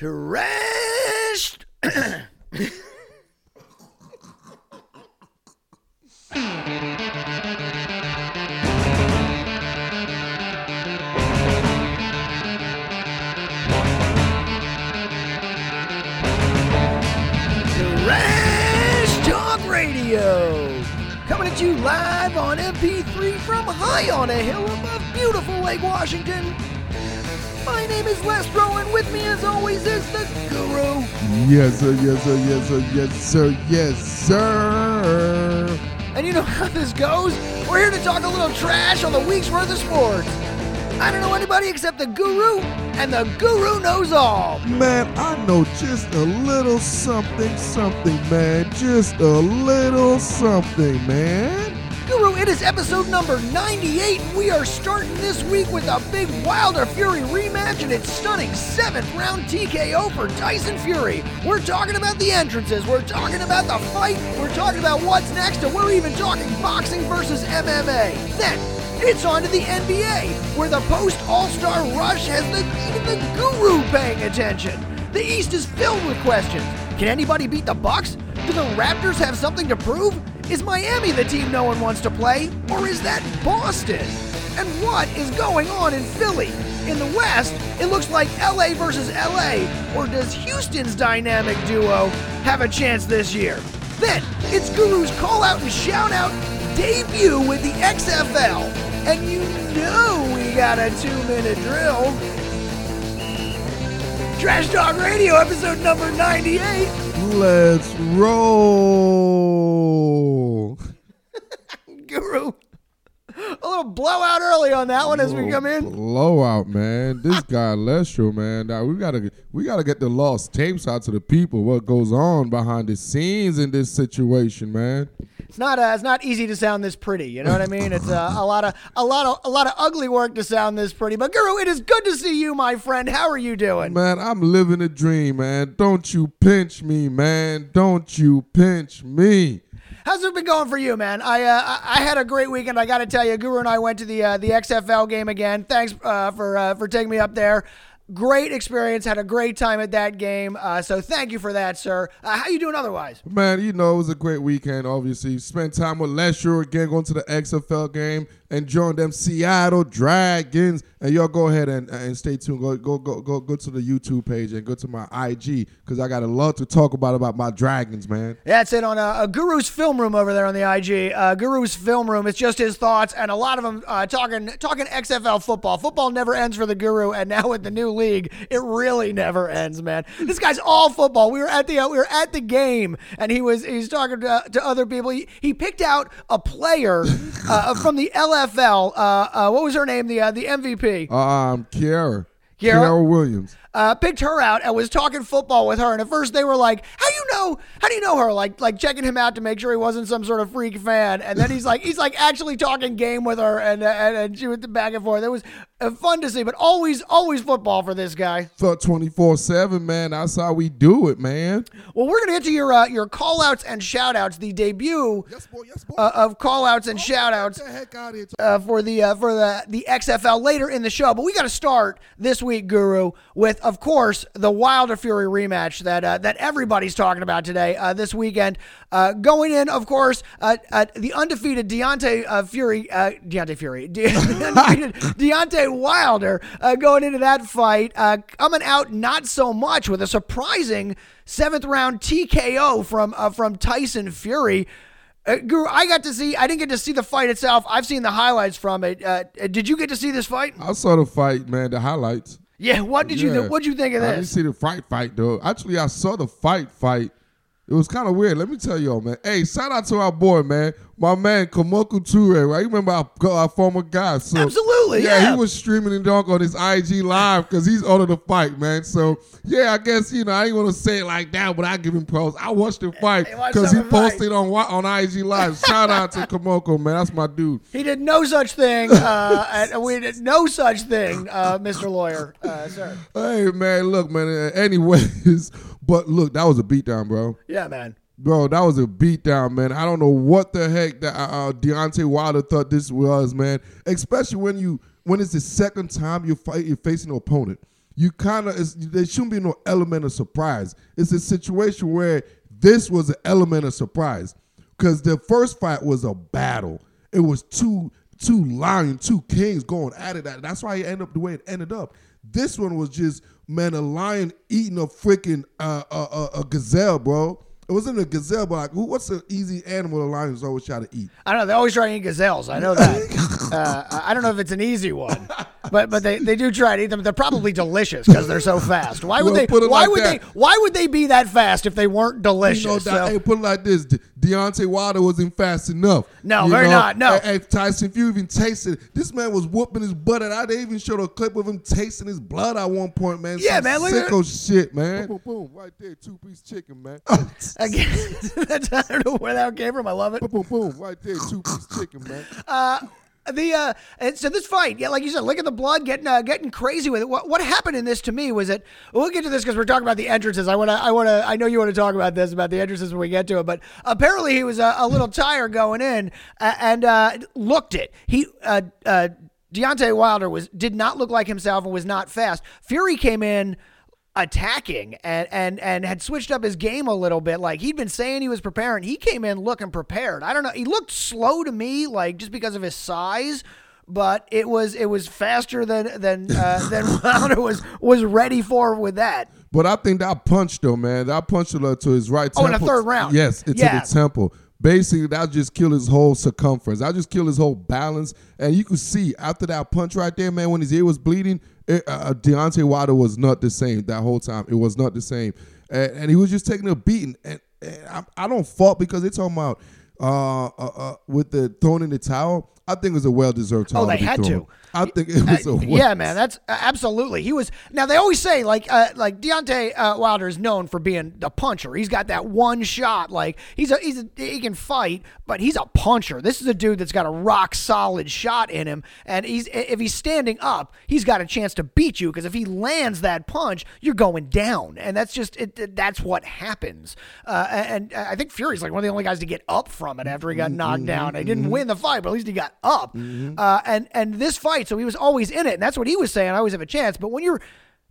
Trash Talk Radio. Coming at you live on MP3 from high on a hill above beautiful Lake Washington. My name is Lestro, and with me, as always, is the Guru. Yes, sir, yes, sir, yes, sir, yes, sir, yes, sir. And you know how this goes? We're here to talk a little trash on the week's worth of sports. I don't know anybody except the Guru, and the Guru knows all. Man, I know just a little something, something, man. Just a little something, man. It is episode number 98. We are starting this week with a big Wilder Fury rematch and its stunning seventh round TKO for Tyson Fury. We're talking about the entrances, we're talking about the fight, we're talking about what's next, and we're even talking boxing versus MMA. Then, it's on to the NBA, where the post All Star rush has the, even the Guru paying attention. The East is filled with questions. Can anybody beat the Bucks? Do the Raptors have something to prove? Is Miami the team no one wants to play? Or is that Boston? And what is going on in Philly? In the West, it looks like LA versus LA, or does Houston's dynamic duo have a chance this year? Then, it's Guru's call out and shout out debut with the XFL. And you know we got a two minute drill. Trash Talk Radio, episode number 98. Let's roll. Guru. A little blowout early on that one as we come in. Blowout, man. This ah. guy Lestro, man. Now we gotta we gotta get the lost tapes out to the people. What goes on behind the scenes in this situation, man? It's not uh, it's not easy to sound this pretty. You know what I mean? It's uh, a lot of a lot of a lot of ugly work to sound this pretty. But Guru, it is good to see you, my friend. How are you doing? Man, I'm living a dream, man. Don't you pinch me, man. Don't you pinch me. How's it been going for you, man? I uh, I had a great weekend. I got to tell you, Guru and I went to the uh, the XFL game again. Thanks uh, for uh, for taking me up there. Great experience. Had a great time at that game. Uh, so thank you for that, sir. Uh, how you doing otherwise? Man, you know, it was a great weekend, obviously. Spent time with Lester again, going to the XFL game, enjoying them Seattle Dragons. And y'all go ahead and, and stay tuned. Go, go, go, go, go to the YouTube page and go to my IG because I got a lot to talk about about my Dragons, man. That's it on uh, a Guru's film room over there on the IG. Uh, Guru's film room. It's just his thoughts and a lot of them uh, talking talking XFL football. Football never ends for the Guru, and now with the new league, it really never ends, man. This guy's all football. We were at the uh, we were at the game, and he was he's talking to, to other people. He, he picked out a player uh, from the LFL. Uh, uh, what was her name? The uh, the MVP. Um, Kiara. Kiara? Kiara Williams. uh, picked her out and was talking football with her. And at first they were like, "How you know? How do you know her?" Like, like checking him out to make sure he wasn't some sort of freak fan. And then he's like, he's like actually talking game with her, and and, and she went back and forth. It was uh, fun to see, but always, always football for this guy. Thought 24 7, man. That's how we do it, man. Well, we're gonna get to your uh, your call outs and shout outs, the debut Yes, boy. Yes, boy. uh, of call outs and shout outs. Get the heck out of here. uh, for the uh, for the the XFL later in the show. But we got to start this week, Guru, with of course the Wilder Fury rematch that uh, that everybody's talking about today uh, this weekend. Uh, going in, of course, the undefeated Deontay uh, Fury, uh, Deontay Fury, De- undefeated Deontay Wilder uh, going into that fight, uh, coming out not so much with a surprising seventh round TKO from uh, from Tyson Fury. Uh, Guru, I got to see. I didn't get to see the fight itself. I've seen the highlights from it. Uh, did you get to see this fight? I saw the fight, man, the highlights. Yeah. What did you Yeah. th- What did you think of that? I didn't see the fight fight though. Actually, I saw the fight fight. It was kind of weird. Let me tell y'all, man. Hey, shout out to our boy, man. My man Kamoku Ture, right? You remember our, our former guy? So, Absolutely, Yeah, yeah. he was streaming and dunk on his IG live because he's ordered the fight, man. So yeah, I guess you know I ain't want to say it like that, but I give him pros. I watched the fight because he posted on on IG live. Shout out to Kamoko, man. That's my dude. He did no such thing. Uh, and we did no such thing, uh, Mr. Lawyer, uh, sir. Hey, man. Look, man. Anyways, but look, that was a beatdown, bro. Yeah, man. Bro, that was a beatdown, man. I don't know what the heck that uh, uh, Deontay Wilder thought this was, man. Especially when you when it's the second time you fight, you're facing an opponent. you kind of there shouldn't be no element of surprise. It's a situation where this was an element of surprise because the first fight was a battle. It was two two lions, two kings going at it. That's why it ended up the way it ended up. This one was just man, a lion eating a freaking uh, uh, uh, a gazelle, bro. It wasn't a gazelle, but like, what's an easy animal the lions always try to eat? I don't know. They always try to eat gazelles. I know that. uh, I don't know if it's an easy one, but but they, they do try to eat them. They're probably delicious because they're so fast. Why would Well, they? put it Why like would that. they? Why would they be that fast if they weren't delicious? You know, So- hey, put it like this: De- Deontay Wilder wasn't fast enough. No, they're know? not, no. Hey, hey, Tyson Fury even tasted. it. This man was whooping his butt, and I they even showed a clip of him tasting his blood at one point, man. Yeah, Some man, look at sicko shit, man. Boom, boom, boom, right there, two piece chicken, man. Again, that's, I don't know where that came from. I love it. boom, boom, boom, right there, two piece chicken, man. The uh, and so this fight, yeah, like you said, look at the blood getting uh, getting crazy with it. What what happened in this to me was that we'll get to this because we're talking about the entrances. I want to I want to I know you want to talk about this about the entrances when we get to it, but apparently he was a, a little tired going in and uh, looked it. He uh, uh, Deontay Wilder was did not look like himself and was not fast. Fury came in attacking and and and had switched up his game a little bit like he'd been saying he was preparing he came in looking prepared i don't know he looked slow to me like just because of his size but it was it was faster than than uh, than Wilder was was ready for with that But I think that punch though, man, that punch to to his right Oh, in the third round. Yes, it's Yeah. the temple. Basically, that just killed his whole circumference. That just killed his whole balance. And you could see after that punch right there, man, when his ear was bleeding, it, uh, Deontay Wilder was not the same that whole time. It was not the same, and, and he was just taking a beating. And, and I, I don't fault because they're talking about uh, uh, uh, with the throwing in the towel. I think it was a well deserved towel. Oh, they be had thrown. to. I think it was a Uh, well yeah, man, that's uh, absolutely. He was. Now they always say like uh, like Deontay uh, Wilder is known for being a puncher. He's got that one shot. Like he's a he's a, he can fight, but he's a puncher. This is a dude that's got a rock solid shot in him, and he's if he's standing up, he's got a chance to beat you because if he lands that punch, you're going down, and that's just it, that's what happens. Uh, and I think Fury's like one of the only guys to get up from it after he got knocked down. He didn't win the fight, but at least he got up. Uh, and and this fight, so he was always in it, and that's what he was saying. I always have a chance, but when you're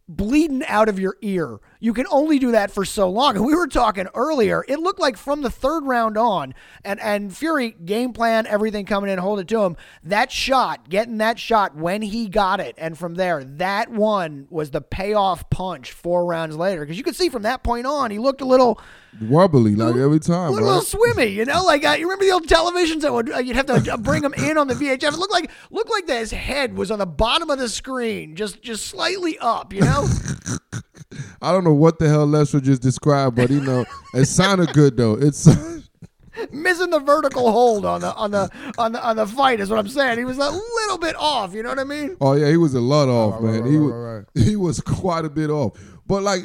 bleeding out of your ear. You can only do that for so long. And we were talking earlier, it looked like from the third round on, and, and Fury game plan, everything coming in, hold it to him. That shot, getting that shot when he got it, and from there, that one was the payoff punch four rounds later. Because you could see from that point on, he looked a little wobbly like every time, a little, right? swimmy, you know, like uh, you remember the old televisions that would uh, you'd have to uh, bring them in on the VHF. It looked like looked like that his head was on the bottom of the screen, just just slightly up, you know. I don't know what the hell Lester just described, but you know, it sounded good though. It's missing the vertical hold on the on the on the on the fight is what I'm saying. He was a little bit off, you know what I mean? oh yeah, he was a lot off, right, man. right, he right, was right, he was quite a bit off. But like,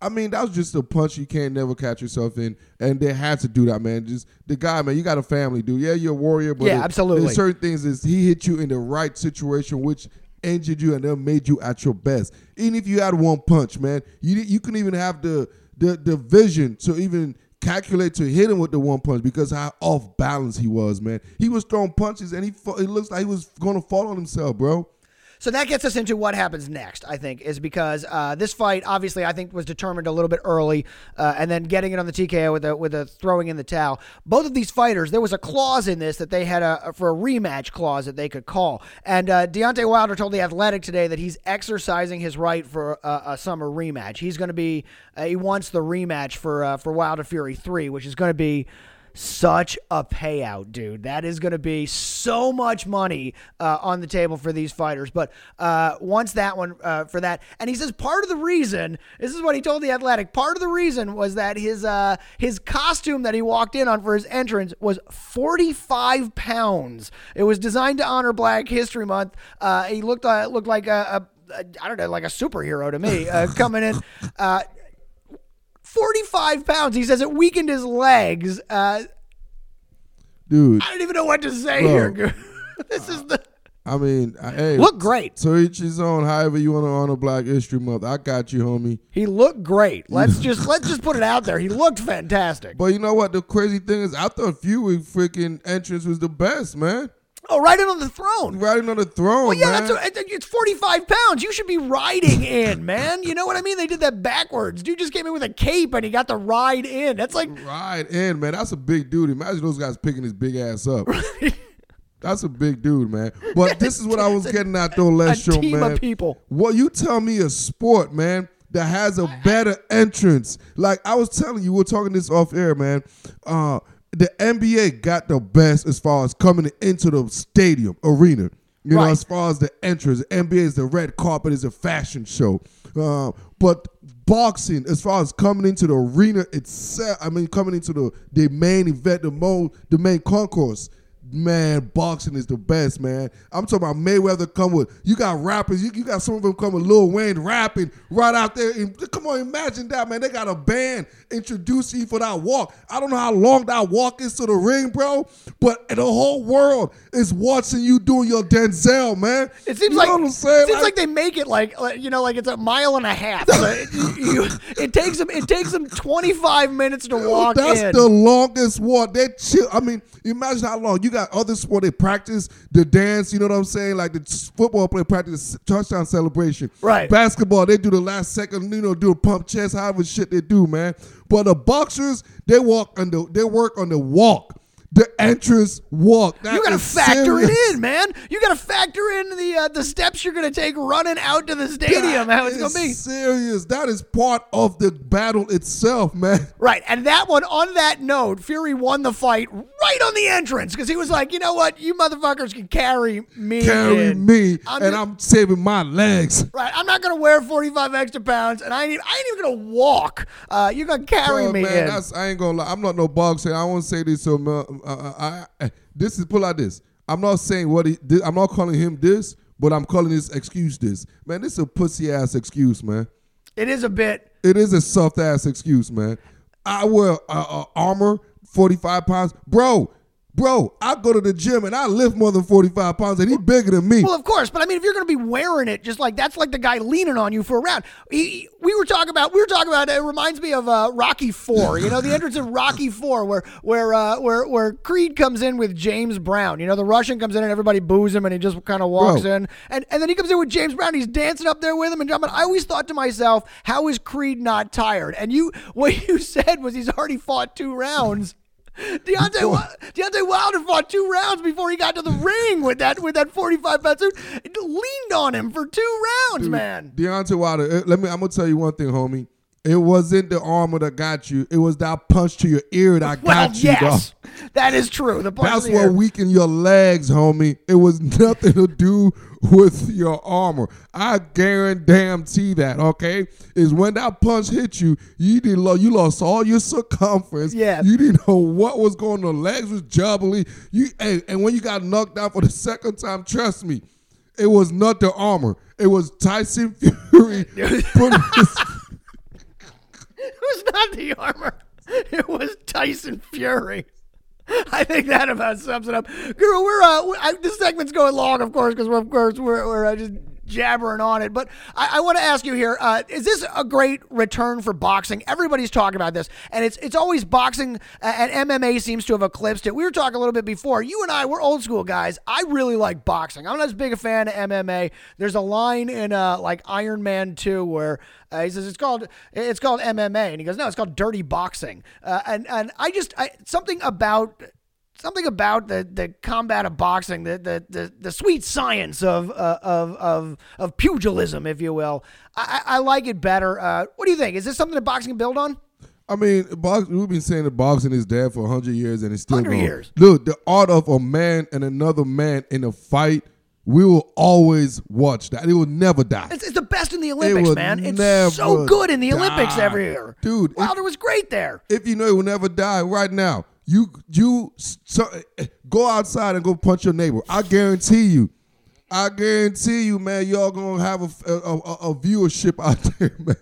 I mean, that was just a punch you can't never catch yourself in, and they had to do that, man. Just the guy, man. You got a family, dude. Yeah, you're a warrior, but Yeah, it- absolutely. There's certain things is he hit you in the right situation, which injured you and then made you at your best. Even if you had one punch, man, you you couldn't even have the the the vision to even calculate to hit him with the one punch because how off balance he was, man. He was throwing punches and he it looks like he was gonna fall on himself, bro. So that gets us into what happens next, I think, is because uh, this fight obviously I think was determined a little bit early, uh, and then getting it on the TKO with a with a throwing in the towel. Both of these fighters, there was a clause in this that they had a for a rematch clause that they could call. And uh, Deontay Wilder told the Athletic today that he's exercising his right for a, a summer rematch. He's going to be uh, he wants the rematch for uh, for Wilder Fury three, which is going to be such a payout, dude. That is going to be so much money uh, on the table for these fighters. But uh, once that one uh, for that, and he says part of the reason this is what he told the Athletic. Part of the reason was that his uh, his costume that he walked in on for his entrance was forty five pounds. It was designed to honor Black History Month. Uh, he looked uh, looked like a, a, a I don't know like a superhero to me uh, coming in. Uh, 45 pounds. He says it weakened his legs. Uh, Dude, I don't even know what to say Bro. here. this is the I mean, I- hey, look great. So each his own. However you want to honor Black History Month, I got you, homie. He looked great. Let's just let's just put it out there. He looked fantastic. But you know what? The crazy thing is, I thought Fury freaking entrance was the best, man. Oh, riding on the throne. riding on the throne. Well, yeah, man. that's a, it's 45 pounds. You should be riding in, man. You know what I mean? They did that backwards. Dude just came in with a cape and he got to ride in. That's like, ride in, man. That's a big dude. Imagine those guys picking his big ass up. That's a big dude, man. But this is what I was getting at though, a last show, team man. of people. Well, you tell me a sport, man, that has a better entrance. Like I was telling you, we are talking this off air, man. Uh, the NBA got the best as far as coming into the stadium arena. You know, as far as the entrance, NBA is the red carpet, is a fashion show. Uh, but boxing, as far as coming into the arena itself, I mean, coming into the the main event, the mo, the main concourse. Man, boxing is the best, man. I'm talking about Mayweather come with. You got rappers. You, you got some of them come with Lil Wayne rapping right out there. And, come on, imagine that, man. They got a band introducing you for that walk. I don't know how long that walk is to the ring, bro, but the whole world is watching you doing your Denzel, man. It seems You like what I'm saying? it seems like they make it like, like, you know, like it's a mile and a half. So it, you- it takes them it takes them 25 minutes to walk That's in. the longest walk. They chill. I mean, imagine how long you got other sport. They practice the dance. You know what I'm saying? Like the football play practice touchdown celebration. Right. Basketball, they do the last second. You know, do a pump chest, however shit they do, man. But the boxers, they walk on the. They work on the walk. The entrance walk. That you got to factor serious. it in, man. You got to factor in the uh, the steps you're going to take running out to the stadium. how it's That going to be. Serious. That is part of the battle itself, man. Right, and that one. On that note, Fury won the fight right on the entrance because he was like, you know what, you motherfuckers can carry me. Carry in. me, I'm and just- I'm saving my legs. Right, I'm not gonna wear 45 extra pounds, and I ain't, even- I ain't even gonna walk. Uh, you're gonna carry Bro, me man, in. I ain't gonna lie. I'm not no boxer. I won't say this. So, uh, uh, I, I, this is pull out this. I'm not saying what he. This, I'm not calling him this, but I'm calling this excuse. This man, this is a pussy ass excuse, man. It is a bit. It is a soft ass excuse, man. I wear uh, uh, armor, 45 pounds, bro. Bro, I go to the gym and I lift more than 45 pounds, and he bigger than me. Well, of course, but I mean, if you're going to be wearing it, just like that's like the guy leaning on you for a round. He, we were talking about, we were talking about. It reminds me of uh, Rocky Four. You know, the entrance of Rocky Four, where where uh, where where Creed comes in with James Brown. You know, the Russian comes in and everybody boos him, and he just kind of walks Bro. in, and and then he comes in with James Brown. He's dancing up there with him and jumping. I always thought to myself, how is Creed not tired? And you, what you said was he's already fought two rounds. Deontay, Deontay Wilder fought two rounds before he got to the ring with that with that 45 pound suit. It leaned on him for two rounds, man. Deontay Wilder, eh, let me. I'm gonna tell you one thing, homie. It wasn't the armor that got you. It was that punch to your ear that Well, got you, yes, dog. that is true. The punch That's what weakened your legs, homie. It was nothing to do with your armor. I guarantee that. Okay, is when that punch hit you, you didn't. Lo- you lost all your circumference. Yeah. you didn't know what was going on. Legs was jubbly. You and, and when you got knocked out for the second time, trust me, it was not the armor. It was Tyson Fury putting his It was not the armor. It was Tyson Fury. I think that about sums it up. Guru, we're uh, I, this segment's going long, of course, because we're of course we're, we're uh, just jabbering on it. But I, I want to ask you here: uh, Is this a great return for boxing? Everybody's talking about this, and it's it's always boxing and MMA seems to have eclipsed it. We were talking a little bit before. You and I, we're old school guys. I really like boxing. I'm not as big a fan of MMA. There's a line in uh, like Iron Man 2 where uh, he says it's called it's called MMA, and he goes, no, it's called dirty boxing. Uh, and and I just I, something about something about the, the combat of boxing, the the, the, the sweet science of, uh, of of of pugilism, if you will. I, I like it better. Uh, what do you think? Is this something that boxing can build on? I mean, box, we've been saying that boxing is dead for 100 years and it's still 100 going. years. Look, the art of a man and another man in a fight, we will always watch that. It will never die. It's, it's the best in the Olympics, man. It's so good in the Olympics every year, Dude, it- Wilder was great there. if you know it will never die right now, you you so, eh, go outside and go punch your neighbor. I guarantee you. I guarantee you, man, y'all gonna have a, a, a, a viewership out there, man.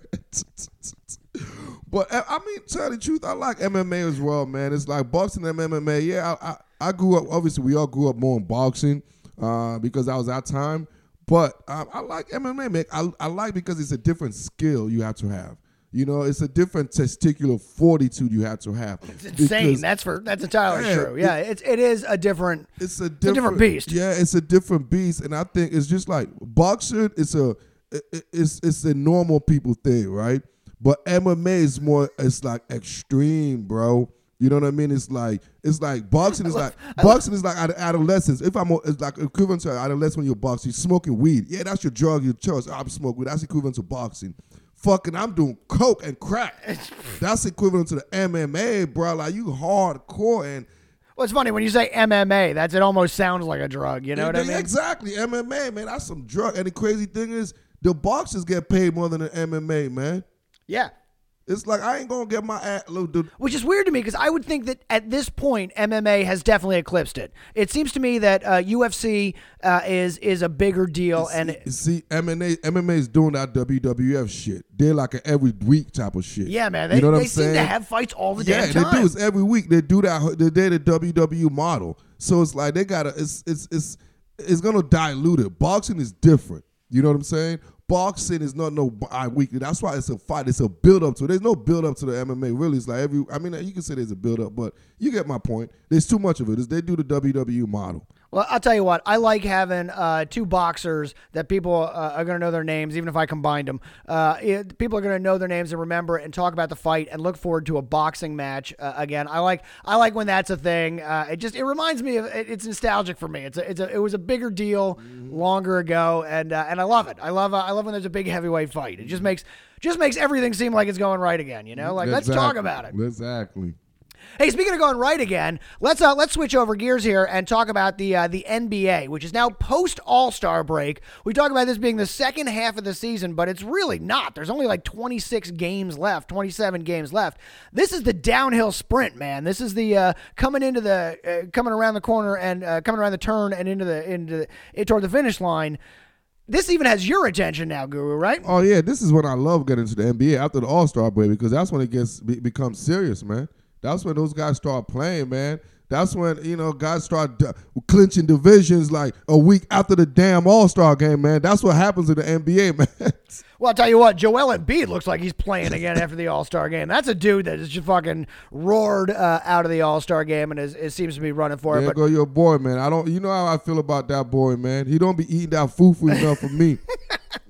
but eh, I mean, tell the truth, I like MMA as well, man. It's like boxing and MMA. Yeah, I, I, I grew up. Obviously, we all grew up more in boxing uh, because that was our time. But um, I like MMA, man. I, I like because it's a different skill you have to have. You know, it's a different testicular fortitude you have to have. It's insane. That's for that's entirely Yeah, true. Yeah, it's it is a different. it's a a different, different beast. Yeah, it's a different beast, and I think it's just like boxing. It's a it- it- it's it's a normal people thing, right? But MMA is more. It's like extreme, bro. You know what I mean? It's like it's like boxing is like boxing is like ad- adolescence. If I'm it's like equivalent to adolescence when you're boxing, you're smoking weed. Yeah, that's your drug, your choice. I'm smoking weed. That's equivalent to boxing. Fucking, I'm doing coke and crack. That's equivalent to the MMA, bro. Like you hardcore and Well, it's funny when you say MMA. That's it. Almost sounds like a drug. You know what I mean? Exactly. MMA, man, that's some drug. And the crazy thing is, the boxers get paid more than the MMA, man. Yeah. It's like I ain't gonna get my ass. Look, the, Which is weird to me because I would think that at this point MMA has definitely eclipsed it. It seems to me that uh, UFC uh, is is a bigger deal, and you see, MMA, MMA is doing that WWF shit. They're like an every week type of shit. yeah, man, they, you know what they I'm seem saying? to have fights all the yeah, damn they do. It's every week. They do that. They they the WWE model. So it's like they gotta. It's it's it's it's gonna dilute it. Boxing is different. You know what I'm saying? Boxing is not no bi-weekly. That's why it's a fight. It's a build up to. it. There's no build up to the MMA. Really, it's like every. I mean, you can say there's a build up, but you get my point. There's too much of it. It's, they do the WWE model. Well, I'll tell you what. I like having uh, two boxers that people uh, are going to know their names, even if I combined them. Uh, it, people are going to know their names and remember it and talk about the fight and look forward to a boxing match uh, again. I like I like when that's a thing. Uh, it just it reminds me of it, it's nostalgic for me. It's a, it's a, it was a bigger deal longer ago, and uh, and I love it. I love uh, I love when there's a big heavyweight fight. It just makes just makes everything seem like it's going right again. You know, like let's talk about it. Exactly. Hey, speaking of going right again, let's uh, let's switch over gears here and talk about the uh, the NBA, which is now post All Star break. We talk about this being the second half of the season, but it's really not. There's only like 26 games left, 27 games left. This is the downhill sprint, man. This is the uh, coming into the uh, coming around the corner and uh, coming around the turn and into the into the, toward the finish line. This even has your attention now, Guru, right? Oh yeah, this is when I love getting to the NBA after the All Star break because that's when it gets be, becomes serious, man. That's when those guys start playing, man. That's when you know guys start d- clinching divisions like a week after the damn All Star game, man. That's what happens in the NBA, man. Well, I'll tell you what, Joel Embiid looks like he's playing again after the All Star game. That's a dude that is just fucking roared uh, out of the All Star game and is, is seems to be running for it. there go your boy, man. I don't, you know how I feel about that boy, man. He don't be eating that fufu enough for me.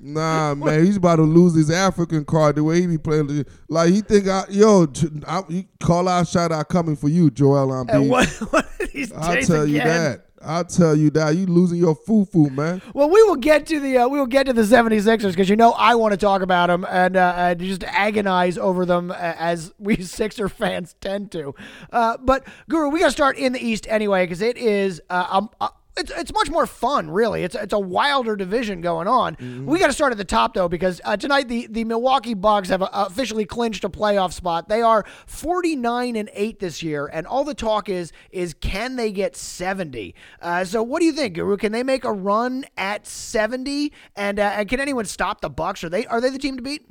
Nah, man, he's about to lose his African card the way he be playing. Like he think, I, yo, I, call out, shout out coming for you, Joel Embiid. what, what are these I'll days tell you that. I'll tell you that. You losing your fufu, man. Well, we will get to the uh, we will get to the 76ers because you know I want to talk about them and uh, and just agonize over them uh, as we Sixer fans tend to. Uh, but Guru, we got to start in the East anyway because it is uh, um, uh, it's it's much more fun, really. It's it's a wilder division going on. We got to start at the top though because uh, tonight the the Milwaukee Bucks have uh, officially clinched a playoff spot. They are 49 and 8 this year and all the talk is is can they get 70? Uh, so what do you think, Guru? Can they make a run at 70 and uh, and can anyone stop the Bucks? Are they are they the team to beat?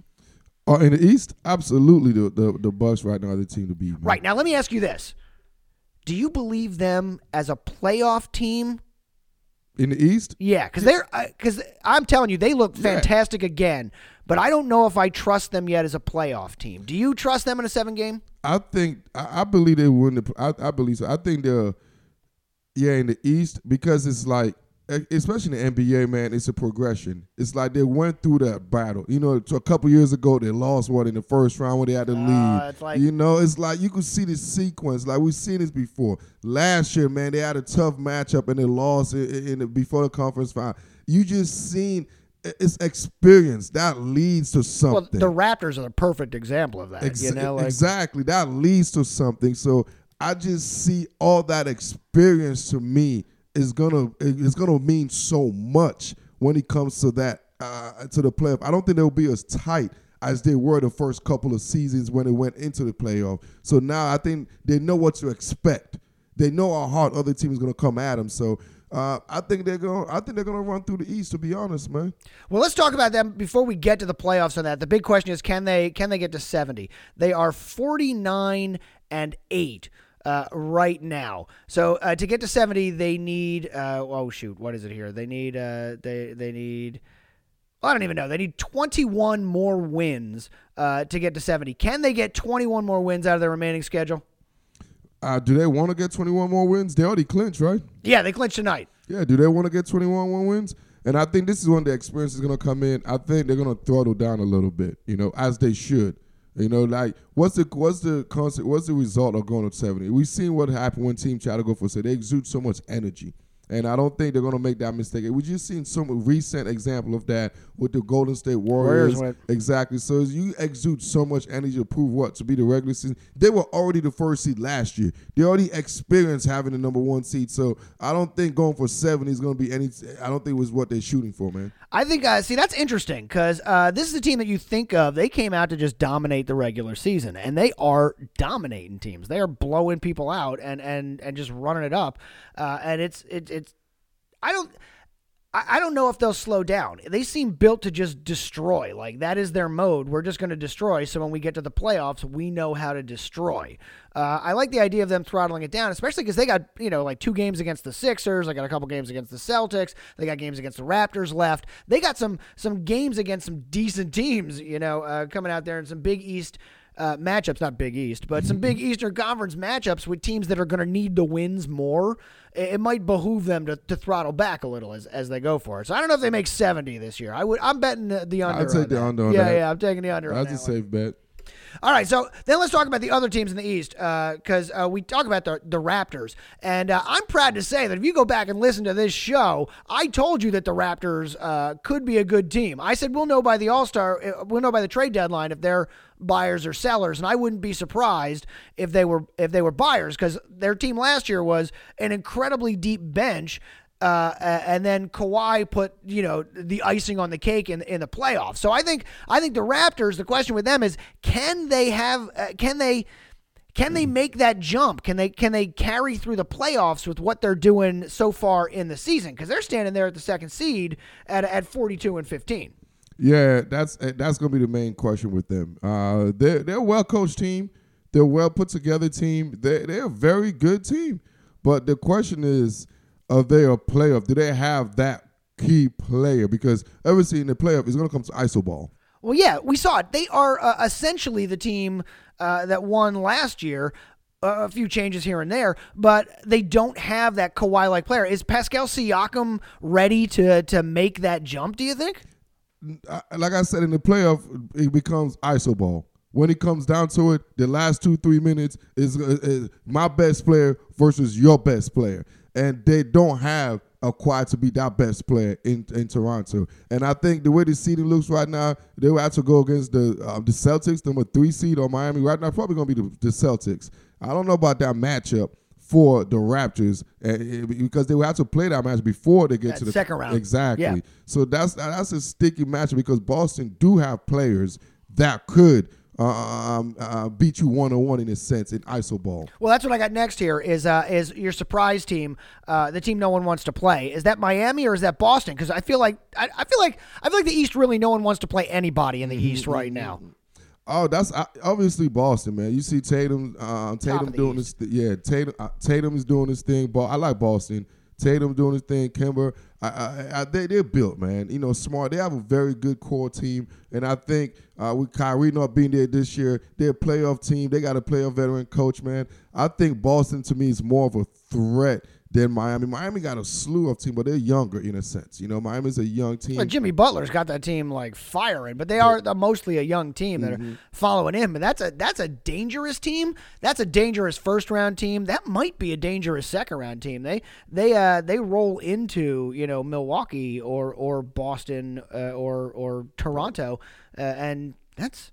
Oh, in the East, absolutely the the, the Bucks right now are the team to beat. man. Right. Now let me ask you this. Do you believe them as a playoff team? In the East, Yeah, because they're uh, because I'm telling you they look fantastic again, but I don't know if I trust them yet as a playoff team. Do you trust them in a seven game? I think I, I believe they win the. I, I believe so. I think they're yeah in the East because it's like especially in the NBA, man, it's a progression. It's like they went through that battle. You know, a couple years ago they lost one in the first round when they had the lead. it's like- you know, it's like you could see the sequence. Like we've seen this before. Last year, man, they had a tough matchup and they lost in, in the, before the conference final. You just seen it's experience that leads to Well, something. the Raptors are the perfect example of that. Ex- you know, like, exactly. That leads to something. So I just see all that experience to me is gonna is gonna mean so much when it comes to that uh, to the playoff. I don't think they'll be as tight as they were the first couple of seasons when they went into the playoff. So now I think they know what to expect. They know how hard other teams gonna come at them. So. Uh, I think they're gonna I think they're going to run through the East. To be honest, man. Well, let's talk about them before we get to the playoffs on that. The big question is can they can they get to 70? They are 49 and 8 uh, right now. So uh, to get to 70, they need uh, oh shoot, what is it here? They need uh, they they need I don't even know. They need 21 more wins uh, to get to 70. Can they get 21 more wins out of their remaining schedule? Uh, do they want to get 21 more wins? They already clinched, right? Yeah, they clinched tonight. Yeah, do they want to get 21 more wins? And I think this is when the experience is going to come in. I think they're going to throttle down a little bit, you know, as they should. You know, like what's the what's the concept? What's the result of going to 70? We've seen what happened when team try to go for so they exude so much energy. And I don't think they're going to make that mistake. We just seen some recent example of that with the Golden State Warriors. Warriors exactly. So you exude so much energy to prove what to be the regular season. They were already the first seed last year. They already experienced having the number one seed. So I don't think going for seven is going to be any. I don't think it was what they're shooting for, man. I think, uh, see, that's interesting because uh, this is a team that you think of. They came out to just dominate the regular season, and they are dominating teams. They are blowing people out and and and just running it up. Uh, and it's it, it's I don't. I don't know if they'll slow down. They seem built to just destroy. Like that is their mode. We're just going to destroy. So when we get to the playoffs, we know how to destroy. Uh, I like the idea of them throttling it down, especially because they got you know like two games against the Sixers. They got a couple games against the Celtics. They got games against the Raptors left. They got some some games against some decent teams. You know, uh, coming out there in some Big East. Uh, matchups, not Big East, but some big Eastern Conference matchups with teams that are going to need the wins more it might behoove them to, to throttle back a little as, as they go for it. So I don't know if they make 70 this year. I would I'm betting the, the under. I'd take the that. under. Yeah, that. yeah, I'm taking the under. That's a safe bet. All right, so then let's talk about the other teams in the East because uh, uh, we talk about the, the Raptors. And uh, I'm proud to say that if you go back and listen to this show, I told you that the Raptors uh, could be a good team. I said we'll know by the All Star, uh, we'll know by the trade deadline if they're buyers or sellers, and I wouldn't be surprised if they were if they were buyers because their team last year was an incredibly deep bench uh, and then Kawhi put you know the icing on the cake in in the playoffs. So I think I think the Raptors. The question with them is can they have uh, can they can they make that jump? Can they can they carry through the playoffs with what they're doing so far in the season? Because they're standing there at the second seed at at forty two and fifteen. Yeah, that's uh, that's gonna be the main question with them. Uh, they're they're a well coached team. They're a well put together team. They they're a very good team. But the question is are they a playoff? Do they have that key player? Because obviously in the playoff, it's going to come to iso ball. Well, yeah, we saw it. They are uh, essentially the team uh, that won last year. Uh, a few changes here and there, but they don't have that Kawhi like player. Is Pascal Siakam ready to to make that jump? Do you think? Like I said in the playoff, it becomes iso ball. When it comes down to it, the last two three minutes is, is my best player versus your best player and they don't have a Kawhi to be that best player in, in Toronto. And I think the way the seeding looks right now, they will have to go against the uh, the Celtics, number three seed or Miami right now. Probably going to be the, the, Celtics. I don't know about that matchup for the Raptors uh, because they will have to play that match before they get that to the second round. Exactly. Yeah. So that's that's a sticky matchup because Boston do have players that could – uh, um, uh, beat you one on one in a sense in iso ball. Well, that's what I got next here. Is uh, is your surprise team, uh, the team no one wants to play? Is that Miami or is that Boston? Because I feel like I, I, feel like I feel like the East really no one wants to play anybody in the mm-hmm. East right now. Oh, that's uh, obviously Boston, man. You see Tatum, uh, Tatum doing East. this. Th- yeah, Tatum, uh, Tatum is doing this thing. But I like Boston. Tatum doing his thing. Kemba, I, I, I, they they're built, man. You know, smart. They have a very good core team, and I think uh, with Kyrie not being there this year, they're a playoff team. They got a playoff veteran coach, man. I think Boston to me is more of a threat than Miami. Miami got a slew of teams, but they're younger in a sense. You know, Miami's a young team. Well, Jimmy Butler's got that team like firing, but they are mostly a young team that mm-hmm. are following him. And that's a that's a dangerous team. That's a dangerous first round team. That might be a dangerous second round team. They they uh they roll into you know Milwaukee or or Boston uh, or or Toronto, uh, and that's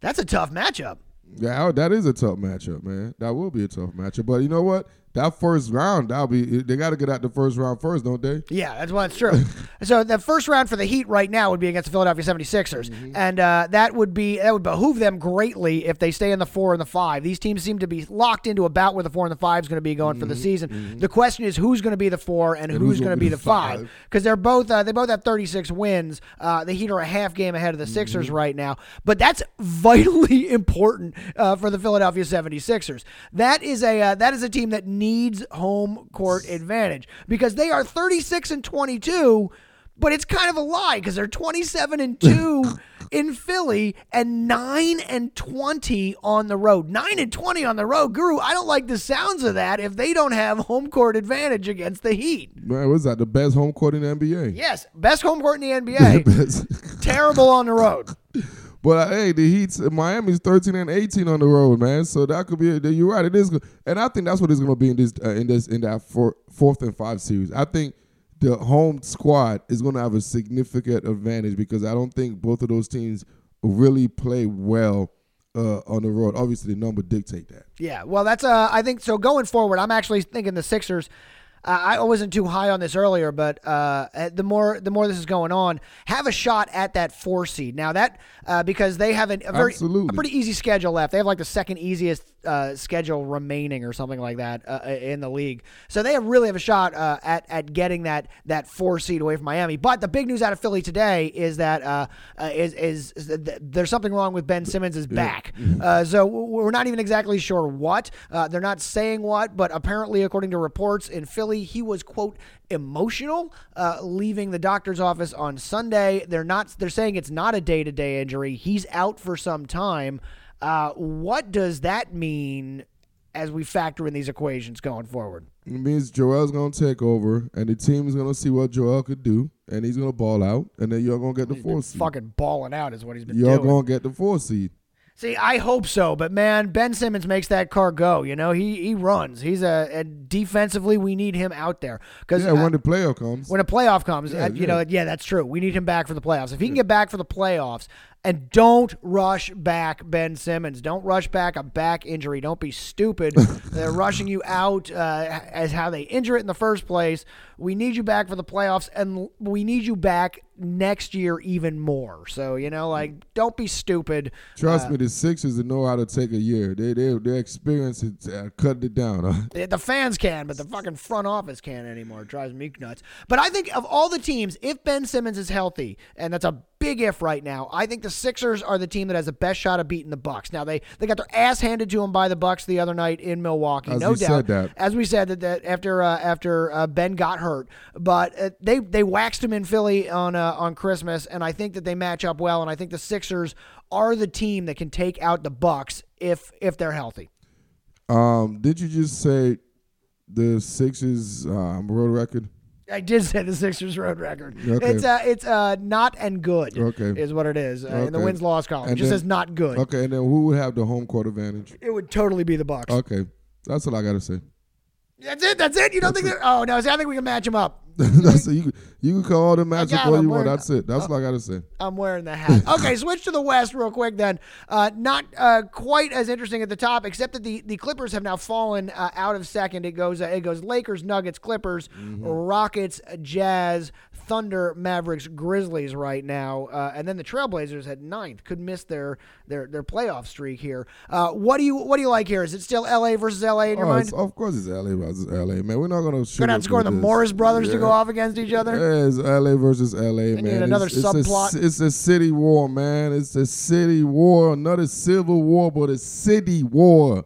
that's a tough matchup. Yeah, that is a tough matchup, man. That will be a tough matchup. But you know what? That first round, that'll be they got to get out the first round first, don't they? Yeah, that's well, that's true. so the first round for the Heat right now would be against the Philadelphia 76ers, mm-hmm. and uh, that would be that would behoove them greatly if they stay in the four and the five. These teams seem to be locked into about where the four and the five is going to be going mm-hmm. for the mm-hmm. season. Mm-hmm. The question is who's going to be the four and, and who's, who's going to be the five because they're both uh, they both have 36 wins. Uh, the Heat are a half game ahead of the Sixers mm-hmm. right now, but that's vitally important uh, for the Philadelphia 76ers. That is a uh, that is a team that needs home court advantage because they are 36 and 22 but it's kind of a lie because they're 27 and 2 in Philly and 9 and 20 on the road. 9 and 20 on the road. Guru, I don't like the sounds of that if they don't have home court advantage against the Heat. Man, what's that? The best home court in the NBA. Yes, best home court in the NBA. Terrible on the road. But uh, hey, the Heat's Miami's thirteen and eighteen on the road, man. So that could be. You're right. It is, and I think that's what it's going to be in this uh, in this in that four, fourth and five series. I think the home squad is going to have a significant advantage because I don't think both of those teams really play well uh, on the road. Obviously, the number dictate that. Yeah, well, that's uh, I think so. Going forward, I'm actually thinking the Sixers. Uh, I wasn't too high on this earlier, but uh, the more the more this is going on, have a shot at that four seed. Now that uh, because they have an, a very Absolutely. a pretty easy schedule left. They have like the second easiest uh, schedule remaining or something like that uh, in the league. So they have really have a shot uh, at at getting that that four seed away from Miami. But the big news out of Philly today is that uh, uh, is, is is there's something wrong with Ben Simmons' back. Uh, so we're not even exactly sure what. Uh, they're not saying what, but apparently, according to reports in Philly, he was quote emotional uh, leaving the doctor's office on Sunday. They're not. They're saying it's not a day to day injury. He's out for some time. Uh, what does that mean as we factor in these equations going forward? It means Joel's going to take over, and the team is going to see what Joel could do, and he's going to ball out, and then you're going to get the He's four seed. fucking balling out is what he's been You're doing. going to get the four seed. See, I hope so, but man, Ben Simmons makes that car go. You know, he he runs. He's a, a defensively. We need him out there because Yeah, when the playoff comes. when a playoff comes, Yeah, uh, you yeah. know, yeah, that's true. We need him back for the playoffs. If he can get back for the playoffs, and don't rush back Ben Simmons. Don't rush back a back injury. Don't be stupid. They're rushing you out uh, as how they injure it in the first place. We need you back for the playoffs, and we need you back next year even more. So you know, like, don't be stupid. Trust me, the Sixers know how to take a year. They they their experience has uh, cut it down. Huh? The fans can, but the fucking front office can't anymore. It drives me nuts. But I think of all the teams, if Ben Simmons is healthy, and that's a big if right now, I think the Sixers are the team that has the best shot of beating the Bucks. Now they they got their ass handed to them by the Bucks the other night in Milwaukee, As no doubt. As we said that, that after uh, after uh, Ben got hurt, but uh, they they waxed him in Philly on uh, on Christmas, and I think that they match up well, and I think the Sixers are the team that can take out the Bucks if if they're healthy. Um, did you just say the Sixers um, road record? I did say the Sixers road record. Okay. It's uh, it's uh, not and good. Okay. is what it is uh, in the wins loss column. It just then- says not good. Okay, and then who would have the home court advantage? It would totally be the Bucks. Okay, that's what I gotta say. That's it. That's it. You don't think that? Oh no, see, I think we can match them up. that's you. could- You can call all the got all you want. That's it. That's what I gotta say. I'm wearing the hat. Okay, switch to the West real quick then. Uh, not uh, quite as interesting at the top, except that the, the Clippers have now fallen uh, out of second. It goes uh, it goes Lakers, Nuggets, Clippers, Rockets, Jazz, Thunder, Mavericks, Grizzlies right now, uh, and then the Trailblazers at ninth. Could miss their their their playoff streak here. Uh, what do you what do you like here? Is it still LA versus LA in your Oh, mind? of course it's LA versus LA, man. We're not gonna shoot. And score the Morris brothers to go off against each other. Yeah, it's LA versus LA, man. need another it's, it's subplot. A, it's a city war, man. It's a city war, not a civil war, but a city war.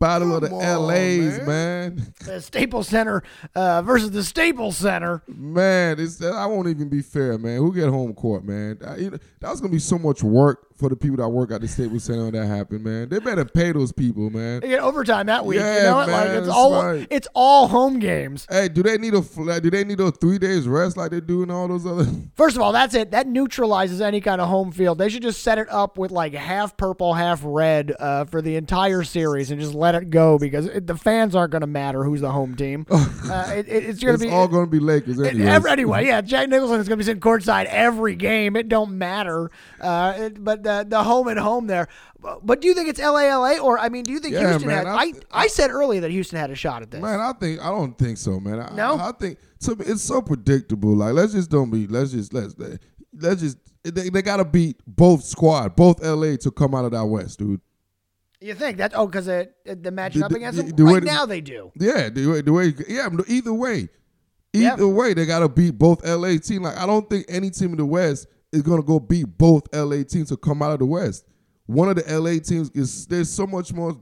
Battle of the on, LAs, man. man. The Staples Center uh, versus the Staples Center. Man, it's I won't even be fair, man. Who get home court, man? I, you know, that's gonna be so much work for the people that work at the Staples Center when that happen, man. They better pay those people, man. They get overtime that week. you Yeah, know what? Like man, it's all it's all home games. Hey, do they need a do they need a three days rest like they do in all those other? First of all, that's it. That neutralizes any kind of home field. They should just set it up with like half purple, half red uh, for the entire series and just let it go because it, the fans aren't going to matter who's the home team. uh, it, it- it's going to be all gonna be Lakers anyway. every- anyway, yeah, Jack Nicholson is going to be sitting courtside every game. It don't matter. Uh, but the, the home and home there. But, but do you think it's LA, LA, or I mean, do you think Yeah, Houston man, had? I- I, I said earlier that Houston had a shot at this. Man, I think I don't think so, man. I, No? I, I think to me it's so predictable. Like let's just don't be. Let's just let's let's just they, they gotta beat both squad, both LA to come out of that West, dude. You think that? Oh, because the matching The- up against the- them the way right the- now they do. Yeah, the way the way yeah. Either way, Yeah. either way, they gotta beat both LA team. Like I don't think any team in the West is gonna go beat both LA teams to come out of the West. One of the LA teams is there's so much more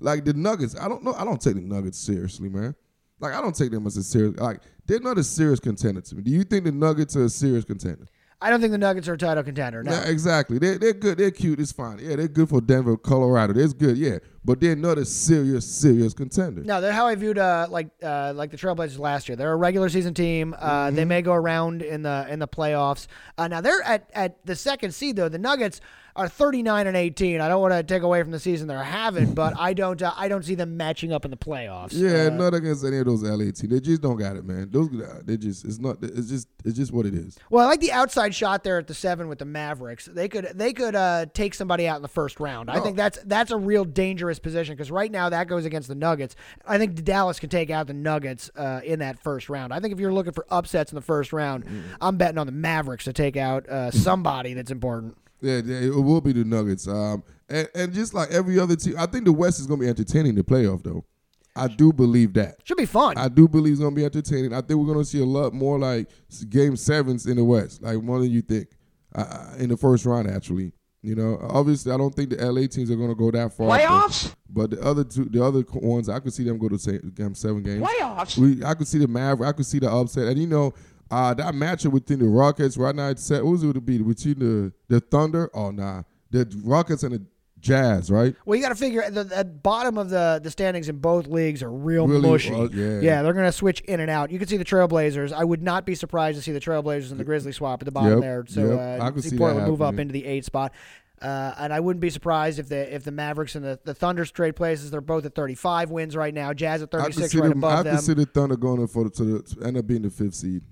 like the Nuggets. I don't know. I don't take the Nuggets seriously, man. like I don't take them as a serious. Like they're not a serious contender to me. Do you think the Nuggets are a serious contender? I don't think the Nuggets are a title contender. No. Yeah, exactly. They're, they're good. They're cute. It's fine. Yeah, they're good for Denver, Colorado. That's good. Yeah, but they're not a serious, serious contender. No, they're how I viewed uh, like uh, like the Trailblazers last year. They're a regular season team. Uh, Mm-hmm. They may go around in the in the playoffs. Uh, now they're at, at the second seed though. The Nuggets are 39 and 18. I don't want to take away from the season they're having, but I don't uh, I don't see them matching up in the playoffs. Yeah, Uh, not against any of those LA teams. They just don't got it, man. Those they just it's not. It's just it's just what it is. Well, I like the outside shot there at the seven with the Mavericks. They could they could uh, take somebody out in the first round. I think that's that's a real dangerous position because right now that goes against the Nuggets. I think Dallas can take out the Nuggets uh, in that first round. I think if you're looking for upsets in the first round, I'm betting on the Mavericks to take out uh, somebody that's important. Yeah, yeah, it will be the Nuggets. Um, and, and just like every other team, I think the West is going to be entertaining the playoff though. I do believe that. Should be fun. I do believe it's going to be entertaining. I think we're going to see a lot more like game sevens in the West, like more than you think, uh, in the first round. Actually, you know, obviously, I don't think the LA teams are going to go that far. but- Playoffs? But the other two, the other ones, I could see them go to say, game seven games. Playoffs? We, I could see the Maverick. I could see the upset, and you know, uh, that matchup between the Rockets right now. It's set. Who's it would be between the the Thunder? Oh nah, the Rockets and the Jazz, right? well, you got to figure the, the bottom of the, the standings in both leagues are real Really, mushy. uh, yeah. they're going to switch in and out. You can see the Trailblazers. I would not be surprised to see the Trailblazers and the Grizzlies swap at the bottom Yep, there. So yep. uh, I could see see Portland move up into the eight spot. Uh, and I wouldn't be surprised if the if the Mavericks and the, the Thunders trade places. They're both at 35 wins right now. Jazz at I 36, right them. above I them. could see the Thunder going in for the, to, the, to end up being the fifth seed.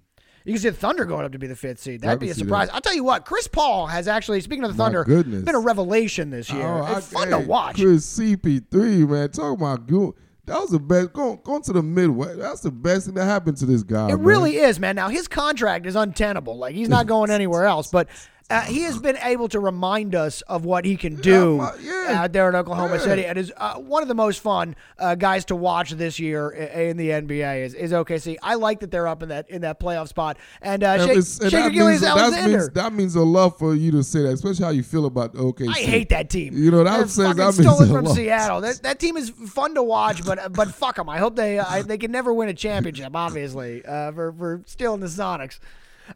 You can see the Thunder going up to be the fifth seed. That'd be a surprise. that. I'll tell you what, Chris Paul has actually, speaking of the Thunder, goodness. been a revelation this year. Oh, I- it's fun hey, to watch. Chris CP3, man, talk about good. That was the best. Going, going to the Midwest. That's the best thing that happened to this guy. It man. really is, man. Now his contract is untenable. Like he's not going anywhere else. But uh, he has been able to remind us of what he can do my- yeah. out there in Oklahoma Yeah. City, and is uh, one of the most fun uh, guys to watch this year in the NBA. Is, is OKC. I like that they're up in that in that playoff spot. And uh, And it's- and Shaker that, Gillies means, that, Alexander. means, that means a lot for you to say that, especially how you feel about OKC. I hate that team. You know, that says that means a from. Seattle. That, that team is fun to watch, but but fuck them. I hope they uh, I, they can never win a championship. Obviously, uh, for for stealing the Sonics.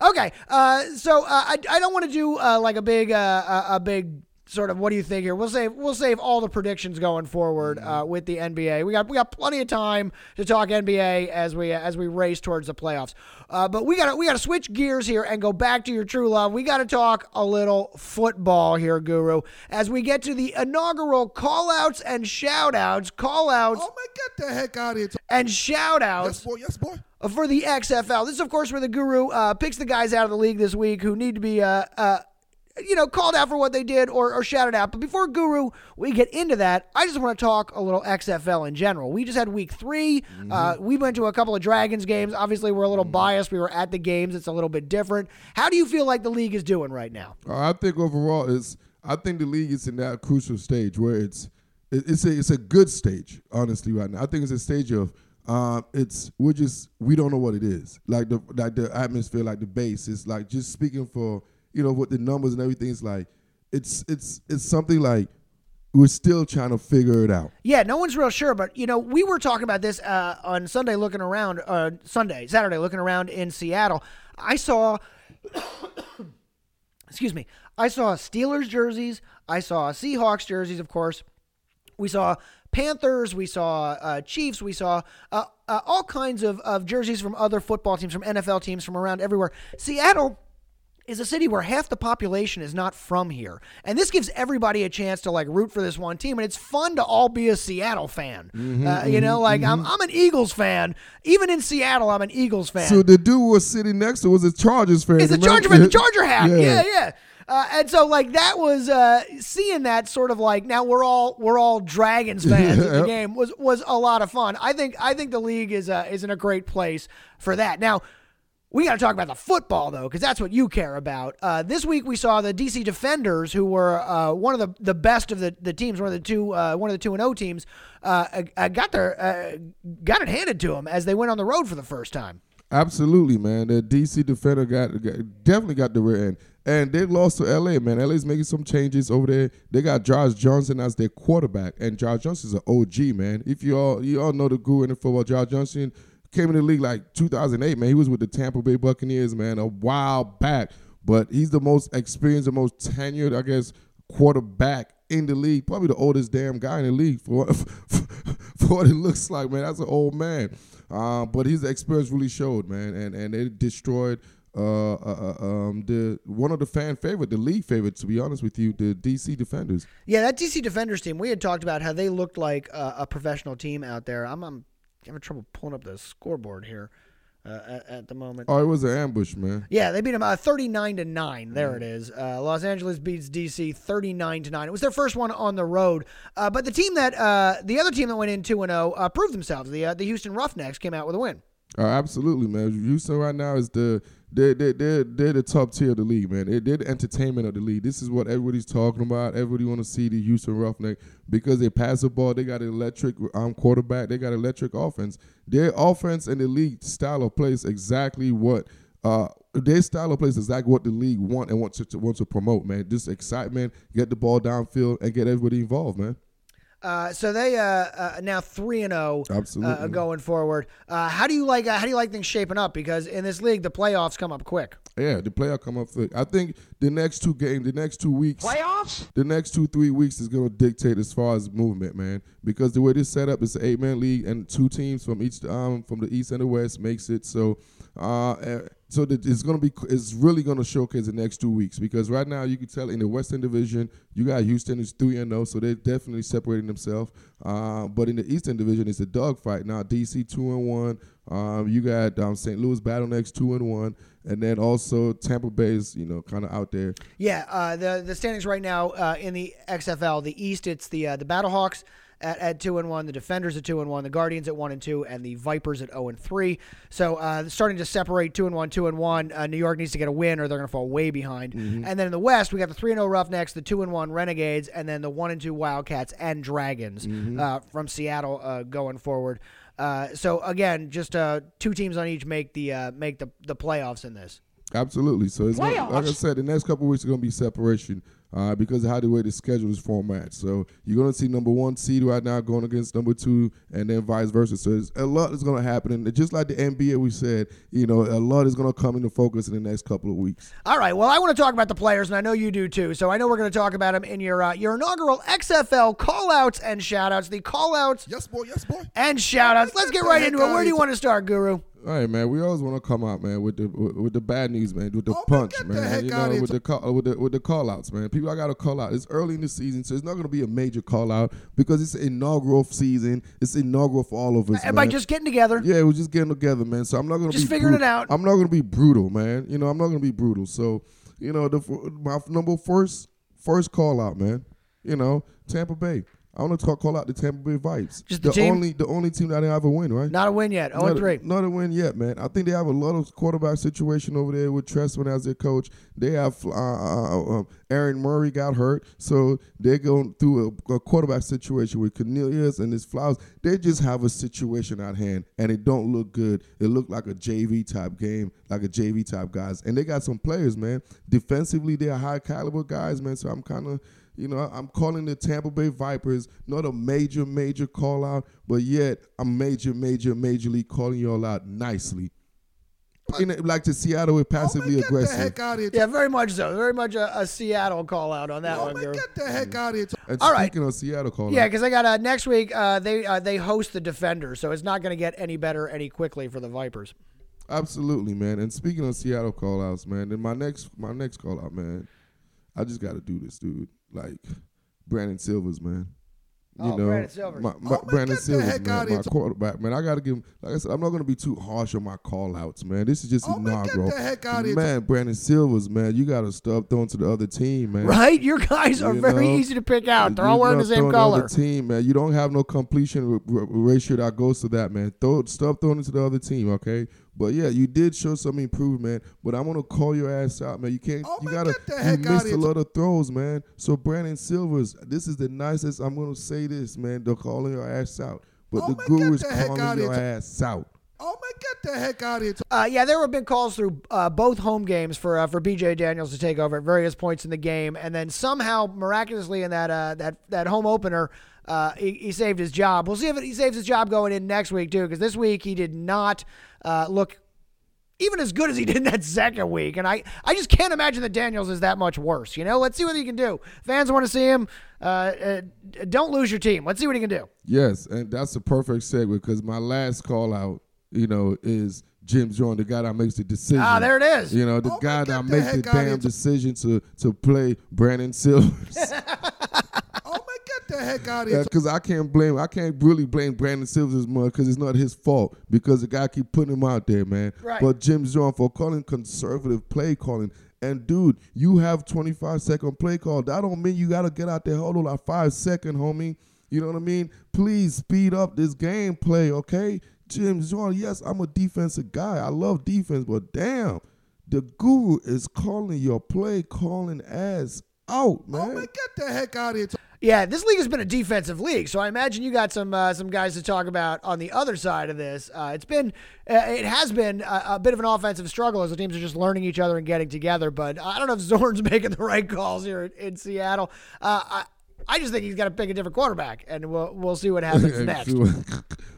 Okay, uh, so uh, I, I don't want to do uh, like a big uh, a, a big sort of what do you think here? We'll save we'll save all the predictions going forward uh, with the NBA. We got we got plenty of time to talk NBA as we as we race towards the playoffs. Uh, but we got to we got to switch gears here and go back to your true love. We got to talk a little football here, Guru, as we get to the inaugural call outs and shout outs, call outs Oh my, get the heck out of here! and shout outs Yes, boy. Yes, boy. for the XFL. This is, of course, where the guru uh, picks the guys out of the league this week who need to be, uh, uh, you know, called out for what they did or, or shouted out. But before Guru, we get into that, I just want to talk a little XFL in general. We just had week 3 Uh, we went to a couple of Dragons games. Obviously, we're a little biased. We were at the games. It's a little bit different. How do you feel like the league is doing right now? Uh, I think overall is I think the league is in that crucial stage where it's it- it's a it's a good stage honestly right now. I think it's a stage of um, it's we're just we don't know what it is like the like the atmosphere like the base is like just speaking for you know what the numbers and everything is like it's it's it's something like we're still trying to figure it out. Yeah, no one's real sure, but you know, we were talking about this uh, on Sunday, looking around, uh, Sunday, Saturday, looking around in Seattle. I saw, excuse me, I saw Steelers jerseys, I saw Seahawks jerseys, of course. We saw Panthers, we saw uh, Chiefs, we saw uh, uh, all kinds of, of jerseys from other football teams, from NFL teams, from around everywhere. Seattle is a city where half the population is not from here. And this gives everybody a chance to like root for this one team. And it's fun to all be a Seattle fan. uh, you know, like I'm, I'm an Eagles fan. Even in Seattle, I'm an Eagles fan. So the dude was sitting next to was a Chargers fan. It's the remember? Charger fan, the Charger hat. Yeah, yeah. Uh, and so like that was uh, seeing that sort of like now we're all we're all Dragons fans at the game was was a lot of fun. I think I think the league is uh, is in a great place for that. Now we got to talk about the football though, because that's what you care about. Uh, this week we saw the DC Defenders, who were uh, one of the, the best of the, the teams, one of the two uh, one of the two and O teams, uh, uh, got their uh, got it handed to them as they went on the road for the first time. Absolutely, man. The DC defender got, got definitely got the rear end, and they lost to LA. Man, LA's making some changes over there. They got Josh Johnson as their quarterback, and Josh Johnson's an OG man. If you all you all know the guru in the football, Josh Johnson came in the league like 2008, man. He was with the Tampa Bay Buccaneers, man, a while back. But he's the most experienced, the most tenured, I guess, quarterback in the league. Probably the oldest damn guy in the league for what, for what it looks like, man. That's an old man. Uh, but his experience really showed, man, and and it destroyed. Uh, uh, uh, um, the one of the fan favorite, the league favorite, to be honest with you, the DC Defenders. Yeah, that DC Defenders team. We had talked about how they looked like a, a professional team out there. I'm, I'm having trouble pulling up the scoreboard here uh, at, at, the moment. Oh, it was an ambush, man. Yeah, they beat them uh, 39 to 9. There it is. Uh, Los Angeles beats DC 39 to 9. It was their first one on the road. Uh, but the team that uh, the other team that went in 2 and 0 uh, proved themselves. The the Houston Roughnecks came out with a win. Absolutely, man. Houston right now is the they're, they're, they're, they're the top tier of the league, man. They're, they're the entertainment of the league. This is what everybody's talking about. Everybody want to see the Houston Roughneck because they pass the ball. They got an electric um, quarterback. They got electric offense. Their offense and the league style of play is exactly what uh, their style of play is exactly what the league want and wants to, to to promote, man. Just excitement, get the ball downfield, and get everybody involved, man. Uh, so they uh, uh, now three and zero, oh, absolutely going forward. Uh, how do you like how do you like things shaping up? Because in this league, the playoffs come up quick. Yeah, the playoff come up quick. I think the next two games, the next two weeks, playoffs, the next two three weeks is going to dictate as far as movement, man. Because the way this set up, it's an eight man league, and two teams from each um from the east and the west makes it so. Uh, eh, so that it's gonna be it's really gonna showcase the next two weeks because right now you can tell in the Western Division you got Houston is three and zero, oh, so they're definitely separating themselves. Uh, but in the Eastern Division, it's a dogfight now. DC two and one. Um, you got um, St. Louis Battle next two and one, and then also Tampa Bay is you know kind of out there. Yeah, uh, the the standings right now uh, in the XFL, the East, it's the uh, the Battlehawks at, at two and one, the Defenders at two and one, the Guardians at one and two, and the Vipers at zero and three. So uh, starting to separate two and one, two and one. Uh, New York needs to get a win, or they're going to fall way behind. Mm-hmm. And then in the West, we got the three and zero Roughnecks, the two and one Renegades, and then the one and two Wildcats and Dragons mm-hmm. uh, from Seattle uh, going forward. Uh, so again, just uh, two teams on each make the make the the playoffs in this. Absolutely. So it's gonna, like I said, the next couple weeks are going to be separation uh, because of how the way the schedule is formatted. So you're going to see number one seed right now going against number two, and then vice versa. So a lot is going to happen, and just like the NBA, we said, you know, a lot is going to come into focus in the next couple of weeks. All right. Well, I want to talk about the players, and I know you do too. So I know we're going to talk about them in your uh, your inaugural XFL callouts and shoutouts. The callouts, yes, boy, yes, boy, and shoutouts. Let's get right into it. Where do you want to start, Guru? All right, man. We always want to come out, man, with the with, with the bad news, man, with the oh, punch, man. You know, with the call, with the with the call outs, man. People, I got to call out. It's early in the season, so it's not going to be a major call out because it's inaugural season. It's inaugural for all of us. Everybody man. just getting together. Yeah, we're just getting together, man. So I'm not going to just be figuring bru- it out. I'm not going to be brutal, man. You know, I'm not going to be brutal. So, you know, the my number first first call out, man. You know, Tampa Bay. I want to call, out the Tampa Bay Vipes. Just the, the only the only team that didn't have a win, right? Not a win yet. Oh, not three. A, not a win yet, man. I think they have a lot of quarterback situation over there with Trestman as their coach. They have uh, uh, uh, Aaron Murray got hurt, so they're going through a, a, quarterback situation with Cornelius and his Flowers. They just have a situation at hand, and it don't look good. It looked like a JV type game, like a JV type guys, and they got some players, man. Defensively, they are high caliber guys, man. So I'm kind of you know, I'm calling the Tampa Bay Vipers not a major, major call out, but yet I'm major, major, majorly calling y'all out nicely. In, like to Seattle with passively oh, aggressive. Get the heck out of here. Yeah, very much so. Very much a, a Seattle call out on that oh, one, man, Get the heck out of here. And All speaking right. of Seattle call Yeah, because I got uh, next week uh, they uh, they host the Defenders, so it's not going to get any better any quickly for the Vipers. Absolutely, man. And speaking of Seattle call outs, man, then my next my next call out, man, I just got to do this, dude like Brandon Silvers, man. You oh, know, Brandon Silvers. My, my, oh, Brandon Silvers, man, my quarterback, man. I got to give him, like I said, I'm not to be too harsh on my call outs, man. This is just oh, inaugural. Man, get the heck out man, Brandon Silvers, man, you got to stop throwing to the other team, man. Right? Your guys are you very know? easy to pick out. They're all wearing the same color. The team, man. You don't have no completion ratio that goes to that, man. Throw, stop throwing it to the other team, okay? But yeah, you did show some improvement. But I'm gonna call your ass out, man. You can't. Oh, you man, gotta. You missed a lot of throws, man. So Brandon Silvers, this is the nicest. I'm gonna say this, man. They're calling your ass out, but oh, the man, guru is calling your ass out. Oh man, get the heck out of here! Uh, yeah, there have been calls through uh, both home games for uh, for BJ Daniels to take over at various points in the game, and then somehow miraculously in that uh, that that home opener, uh, he, he saved his job. We'll see if he saves his job going in next week too, because this week he did not uh, look even as good as he did in that second week. And I, I just can't imagine that Daniels is that much worse. You know, let's see what he can do. Fans want to see him. Uh, uh, don't lose your team. Let's see what he can do. Yes, and that's a perfect segue because my last call out, you know, is Jim Jordan, the guy that makes the decision. Ah, there it is. You know, the Oh, guy man, that the makes the heck outta here. damn decision to to play Brandon Silvers. Oh the heck out of here. Because I can't blame, I can't really blame Brandon Silvers as much because it's not his fault because the guy keep putting him out there, man. Right. But Jim Zorn for calling conservative play calling. And dude, you have 25 second play call. That don't mean you gotta get out there hold on like five second, homie. You know what I mean? Please speed up this game play, okay? Jim Zorn, yes, I'm a defensive guy. I love defense, but damn, the guru is calling your play calling ass out, oh, man. Oh man, get the heck out of here. Yeah, this league has been a defensive league, so I imagine you got some uh, some guys to talk about on the other side of this. Uh, it's been, uh, it has been a, a bit of an offensive struggle as the teams are just learning each other and getting together. But I don't know if Zorn's making the right calls here in, in Seattle. Uh, I, I just think he's got to pick a different quarterback, and we'll we'll see what happens next.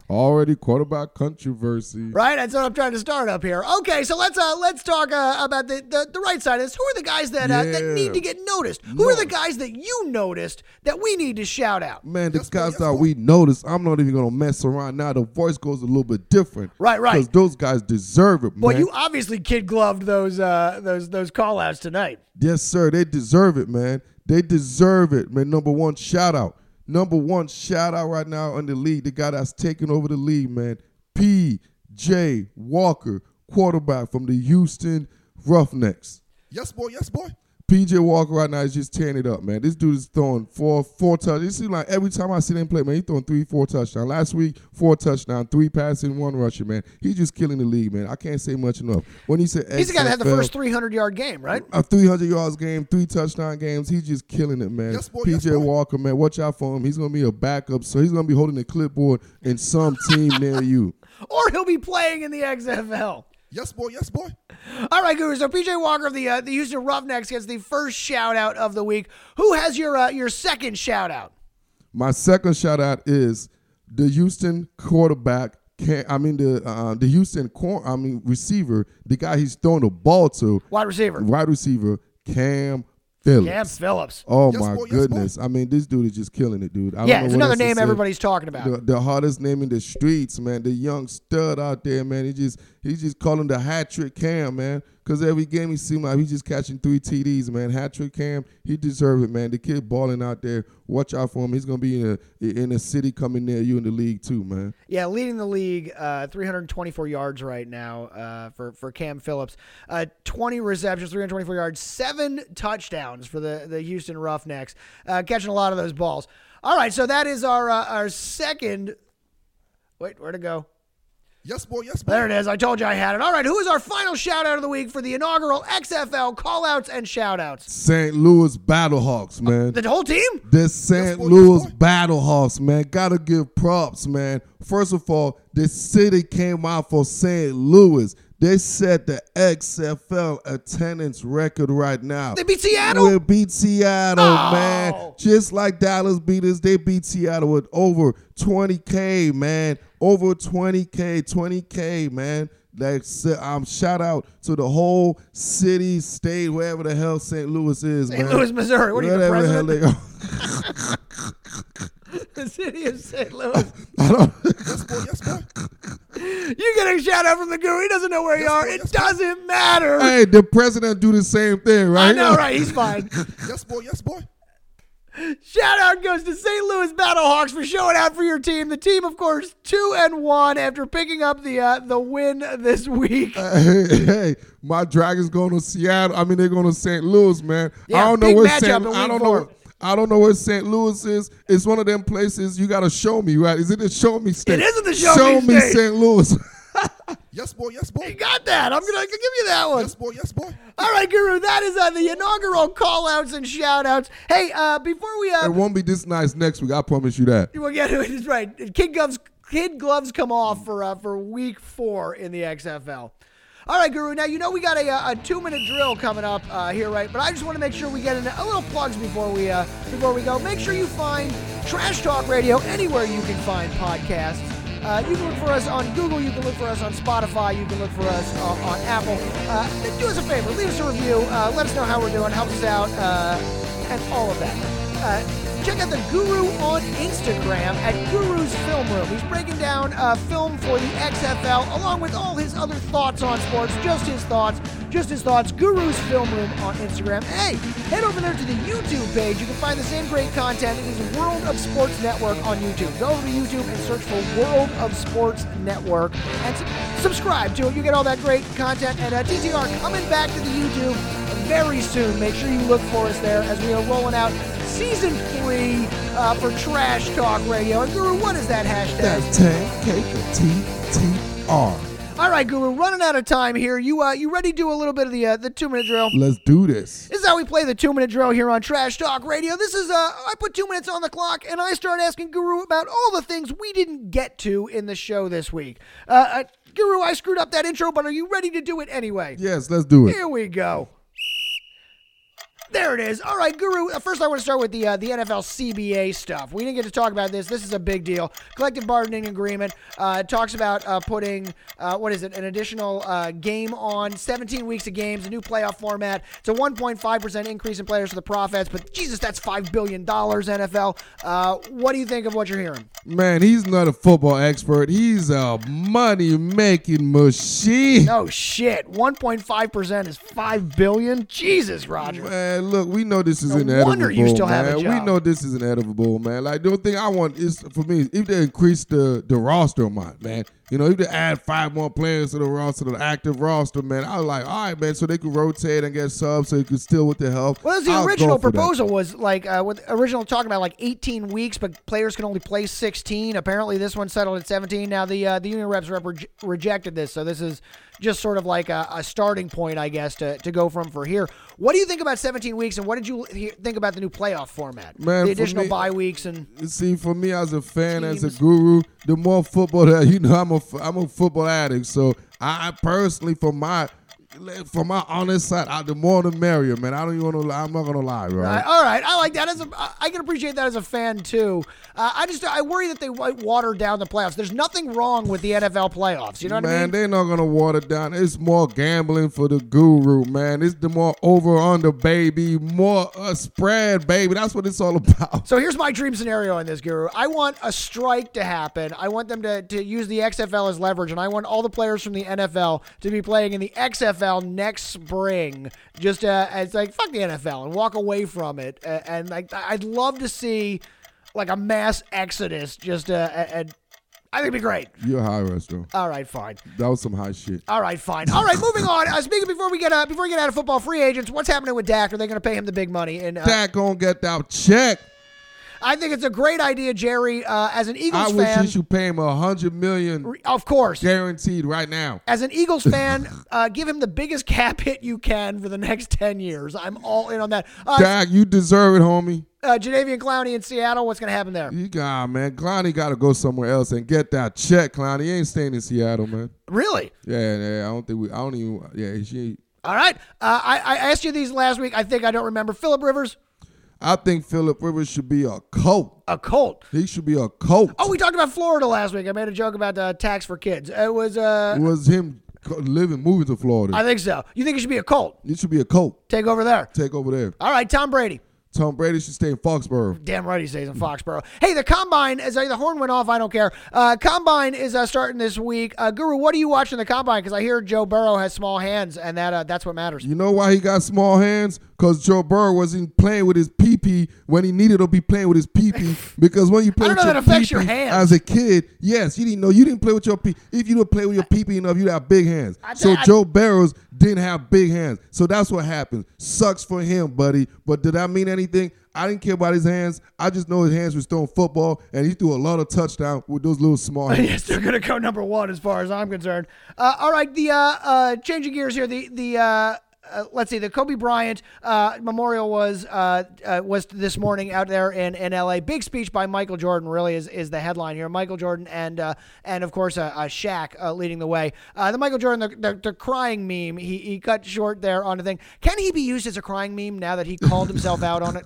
Already quarterback controversy. Right, that's what I'm trying to start up here. Okay, so let's uh let's talk uh, about the, the the right side of this. Who are the guys that uh, that need to get noticed? Who are the guys that you noticed that we need to shout out? Man, the guys that we notice, I'm not even gonna mess around now. The voice goes a little bit different. Right, right. Because those guys deserve it, man. Well, you obviously kid gloved those uh those those call outs tonight. yes, sir. They deserve it, man. They deserve it, man. Number one, shout out. Number one, shout out right now in the league. The guy that's taking over the league, man. P.J. Walker, quarterback from the Houston Roughnecks. Yes, boy. Yes, boy. PJ Walker right now is just tearing it up, man. This dude is throwing four, four touchdowns. It seems like every time I see him play, man, he's throwing three, four touchdowns. Last week, four touchdowns, three passing, one rushing, man. He's just killing the league, man. I can't say much enough. When he said He's the guy that had the first 300 yard game, right? a 300 yards game, three touchdown games. He's just killing it, man. Yes, boy, PJ yes. Walker, man, watch out for him. He's gonna be a backup, so he's gonna be holding the clipboard in some team near you. Or he'll be playing in the XFL. Yes, boy. Yes, boy. All right, Guru. So PJ Walker of the uh, the Houston Roughnecks gets the first shout out of the week. Who has your uh, your second shout out? My second shout out is the Houston quarterback. Can, I mean the uh, the Houston cor- I mean receiver, the guy he's throwing the ball to, Wide receiver. wide receiver Cam Phillips. Cam Phillips. Oh Yes, my boy, yes, goodness! I mean, this dude is just killing it, dude. I don't Yeah, know it's what another name everybody's talking about. The, the hardest name in the streets, man. The young stud out there, man. He just he just calling the hat trick Cam, man. Cause every game he seemed like he's just catching three TDs, man. Hat trick Cam, he deserve it, man. The kid balling out there. Watch out for him. He's gonna be in a in a city coming near you in the league too, man. Yeah, leading the league, uh, 324 yards right now uh, for for Cam Phillips. Uh, 20 receptions, 324 yards, seven touchdowns for the the Houston Roughnecks, uh, catching a lot of those balls. All right, so that is our uh, our second. Wait, where to go? Yes, boy. Yes, boy. There it is. I told you I had it. All right, who is our final shout out of the week for the inaugural XFL call outs and shout outs? St. Louis Battlehawks, uh, man. The whole team? The St. boy, Louis boy. Battlehawks, man. Gotta give props, man. First of all, the city came out for St. Louis. They set the XFL attendance record right now. They beat Seattle? We beat Seattle, Oh. man. Just like Dallas beat us, they beat Seattle with over 20K, man. Over 20K, 20K, man. Like, um, shout out to the whole city, state, wherever the hell St. Louis is, St. Louis, Missouri. What are you, the president? they are. the city of St. Louis. I don't. Yes, boy. Yes, boy. You get a shout out from the guru. He doesn't know where you are. boy, It doesn't matter. hey, the president do the same thing, right? I know, right? He's fine. Yes, boy. Yes, boy. Shout out goes to St. Louis Battlehawks for showing out for your team. The team, of course, two and one after picking up the uh, the win this week. Hey, hey, my Dragons going to Seattle. I mean, they're going to St. Louis, man. Yeah, I don't know big where matchup St. I don't four. know. I don't know where St. Louis is. It's one of them places you got to show me, right? Is it the show me state? It isn't the show me me state. St. Louis. Yes, boy. Yes, boy. You got that. I'm gonna give you that one. Yes, boy. Yes, boy. All right, Guru. That is uh, the inaugural call outs and shout outs. Hey, uh, before we uh, it won't be this nice next week. I promise you that. Well, yeah, it's right. Kid gloves, kid gloves come off for uh, for week four in the XFL. All right, Guru. Now you know we got a, a two minute drill coming up uh, here, right? But I just want to make sure we get in a little plugs before we uh, before we go. Make sure you find Trash Talk Radio anywhere you can find podcasts. Uh, you can look for us on Google. You can look for us on Spotify. You can look for us uh, on Apple. Uh, do us a favor, leave us a review. Uh, let us know how we're doing. Helps us out, and all of that. Uh, check out the Guru on Instagram at Guru's Film Room. He's breaking down uh, film for the XFL along with all his other thoughts on sports. Just his thoughts. Just his thoughts. Guru's Film Room on Instagram. Hey, head over there to the YouTube page. You can find the same great content. It is World of Sports Network on YouTube. Go over to YouTube and search for World of Sports Network and su- subscribe to it. You get all that great content. And uh, TTR coming back to the YouTube very soon. Make sure you look for us there as we are rolling out season three uh, for Trash Talk Radio. And Guru, what is that hashtag? That's 10K TTR. All right, Guru, running out of time here. You uh, you ready to do a little bit of the uh, the two minute drill? Let's do this. This is how we play the two minute drill here on Trash Talk Radio. This is uh, I put two minutes on the clock and I start asking Guru about all the things we didn't get to in the show this week. Uh, uh, Guru, I screwed up that intro, but are you ready to do it anyway? Yes, let's do it. Here we go. There it is. All right, Guru. uh, First, I want to start with the uh, the NFL CBA stuff. We didn't get to talk about this. This is a big deal. Collective bargaining agreement uh, talks about uh, putting uh, what is it? An additional uh, game on 17 weeks of games, a new playoff format. It's a 1.5 percent increase in players for the profits. But Jesus, that's five billion dollars. NFL. Uh, what do you think of what you're hearing? Man, he's not a football expert. He's a money making machine. No shit. 1.5 percent is five billion. Jesus, Roger. Man, look, we know this is No inedible. wonder you still have a man. job. We know this is inedible, man. Like the only thing I want is for me if they increase the the roster amount, man. You know, if they add five more players to the roster, the active roster, man. I was like, all right, man, so they could rotate and get subs, so you could still with the help. Well, the I'll original for that. proposal was like uh, with original talking about like 18 weeks, but players can only play 16. Apparently, this one settled at 17. Now the uh, the union reps rep re- rejected this, so this is just sort of like a, a starting point, I guess, to, to go from for here. What do you think about 17 weeks, and what did you think about the new playoff format? Man, the additional me- bye weeks and See, for me as a fan, as a guru, the more football that you know, I'm a I'm a football addict. So I, I personally, for my for my honest side, I, the more the merrier, man. I don't even want to. lie. I'm not gonna lie, Uh, right? all right, I like that as a. I can appreciate that as a fan too. Uh, I just I worry that they might water down the playoffs. There's nothing wrong with the NFL playoffs. You know what I Man, mean? they're not gonna water down. It's more gambling for the guru, man. It's the more over under, baby, more uh, spread, baby. That's what it's all about. So here's my dream scenario in this, Guru. I want a strike to happen. I want them to, to use the XFL as leverage, and I want all the players from the NFL to be playing in the XFL next spring. Just uh, as like fuck the NFL and walk away from it. Uh, and like I'd love to see like a mass exodus. Just uh, and I think it'd be great. You're high, Resto. All right, fine. That was some high shit. All right, fine. All right, moving on. Uh, speaking before we get uh, before we get out of football free agents, what's happening with Dak? Are they going to pay him the big money? And uh, Dak gonna get that check. I think it's a great idea, Jerry. Uh, as an Eagles fan, I wish fan, you should pay him a hundred million of course. guaranteed right now. As an Eagles fan, uh, give him the biggest cap hit you can for the next 10 years. I'm all in on that. Uh, Dak, you deserve it, homie. uh, Jadeveon Clowney in Seattle, what's going to happen there? You got man. Clowney got to go somewhere else and get that check. Clowney he ain't staying in Seattle, man. Really? Yeah, yeah. I don't think we. I don't even. Yeah, she. All right. Uh, I, I asked you these last week. I think I don't remember. Philip Rivers, I think Philip Rivers should be a Colt. a Colt. He should be a Colt. Oh, we talked about Florida last week. I made a joke about uh, tax for kids. It was, uh, it was him living, moving to Florida. I think so. You think it should be a Colt? he should be a Colt. Take over there. Take over there. All right, Tom Brady. Tom Brady should stay in Foxborough. Damn right he stays in Foxborough. Hey, the combine, as uh, the horn went off, I don't care. Uh, combine is uh, starting this week. Uh, Guru, what are you watching the combine? Because I hear Joe Burrow has small hands, and that uh, that's what matters. You know why he got small hands? Because Joe Burrow wasn't playing with his pee pee when he needed to be playing with his pee pee. Because when you play I don't with your affects your pee-pee hands. as a kid, yes, you didn't know you didn't play with your pee. If you don't play with your pee pee enough, you have big hands. I- so I- Joe Burrows didn't have big hands. So that's what happened. Sucks for him, buddy. But did that mean anything? I didn't care about his hands. I just know his hands were throwing football, and he threw a lot of touchdown with those little small hands. yes, they're going to go number one as far as I'm concerned. Uh, all right, the uh, uh, changing gears here. The the uh, let's see, the Kobe Bryant uh, memorial was uh, uh, was this morning out there in, in L.A. Big speech by Michael Jordan really is, is the headline here. Michael Jordan and uh, and of course uh, uh, Shaq uh, leading the way. Uh, the Michael Jordan, the, the, the crying meme. He, he cut short there on the thing. Can he be used as a crying meme now that he called himself out on it?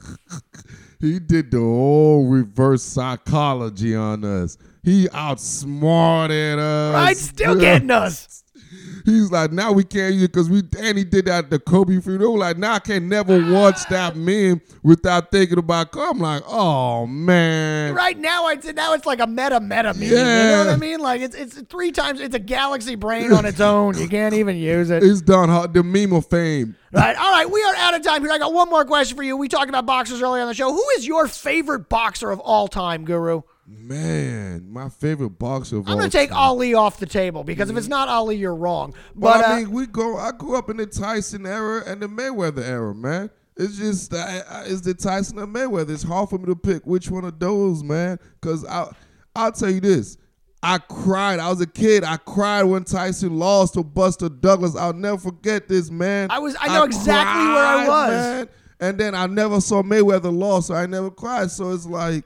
he did the whole reverse psychology on us. He outsmarted us. Right? Still getting us. He's like, now we can't use it because we and he did that at the Kobe funeral. Like, now I can never ah. watch that meme without thinking about. I'm like, oh man. Right now, it's now it's like a meta meta meme. Yeah. You know what I mean? Like it's it's three times. It's a galaxy brain on its own. You can't even use it. It's done. huh? The meme of fame. Right. All right. We are out of time here. I got one more question for you. We talked about boxers earlier on the show. Who is your favorite boxer of all time, Guru? Man, my favorite boxer of I'm going to take time. Ali off the table because if it's not Ali, you're wrong. But But I uh, mean, we go. I grew up in the Tyson era and the Mayweather era, man. It's just uh, it's the Tyson and Mayweather. It's hard for me to pick which one of those, man. Cause I, I'll tell you this. I cried. I was a kid. I cried when Tyson lost to Buster Douglas. I'll never forget this, man. I was- I know exactly where I was. man. And then I never saw Mayweather lost, so I never cried. So it's like,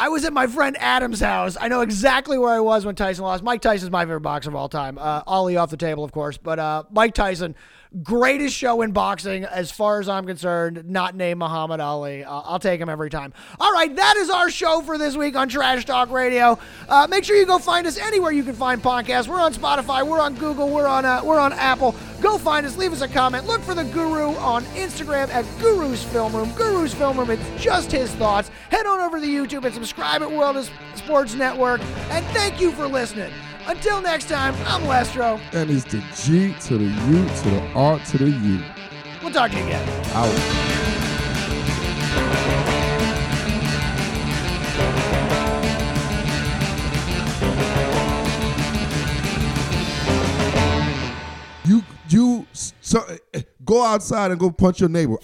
I was at my friend Adam's house. I know exactly where I was when Tyson lost. Mike Tyson's my favorite boxer of all time. Uh, Ali off the table, of course. But uh, Mike Tyson, greatest show in boxing as far as I'm concerned, not named Muhammad Ali. Uh, I'll take him every time. All right, that is our show for this week on Trash Talk Radio. Uh, make sure you go find us anywhere you can find podcasts. We're on Spotify, we're on Google, we're on uh, we're on Apple. Go find us, leave us a comment. Look for the Guru on Instagram at Guru's Film Room. Guru's Film Room, it's just his thoughts. Head on over to YouTube and subscribe at World Sports Network. And thank you for listening. Until next time, I'm Lestro. and it's the G to the U to the R to the U. We'll talk to you again. Out. You you so, eh, go outside and go punch your neighbor.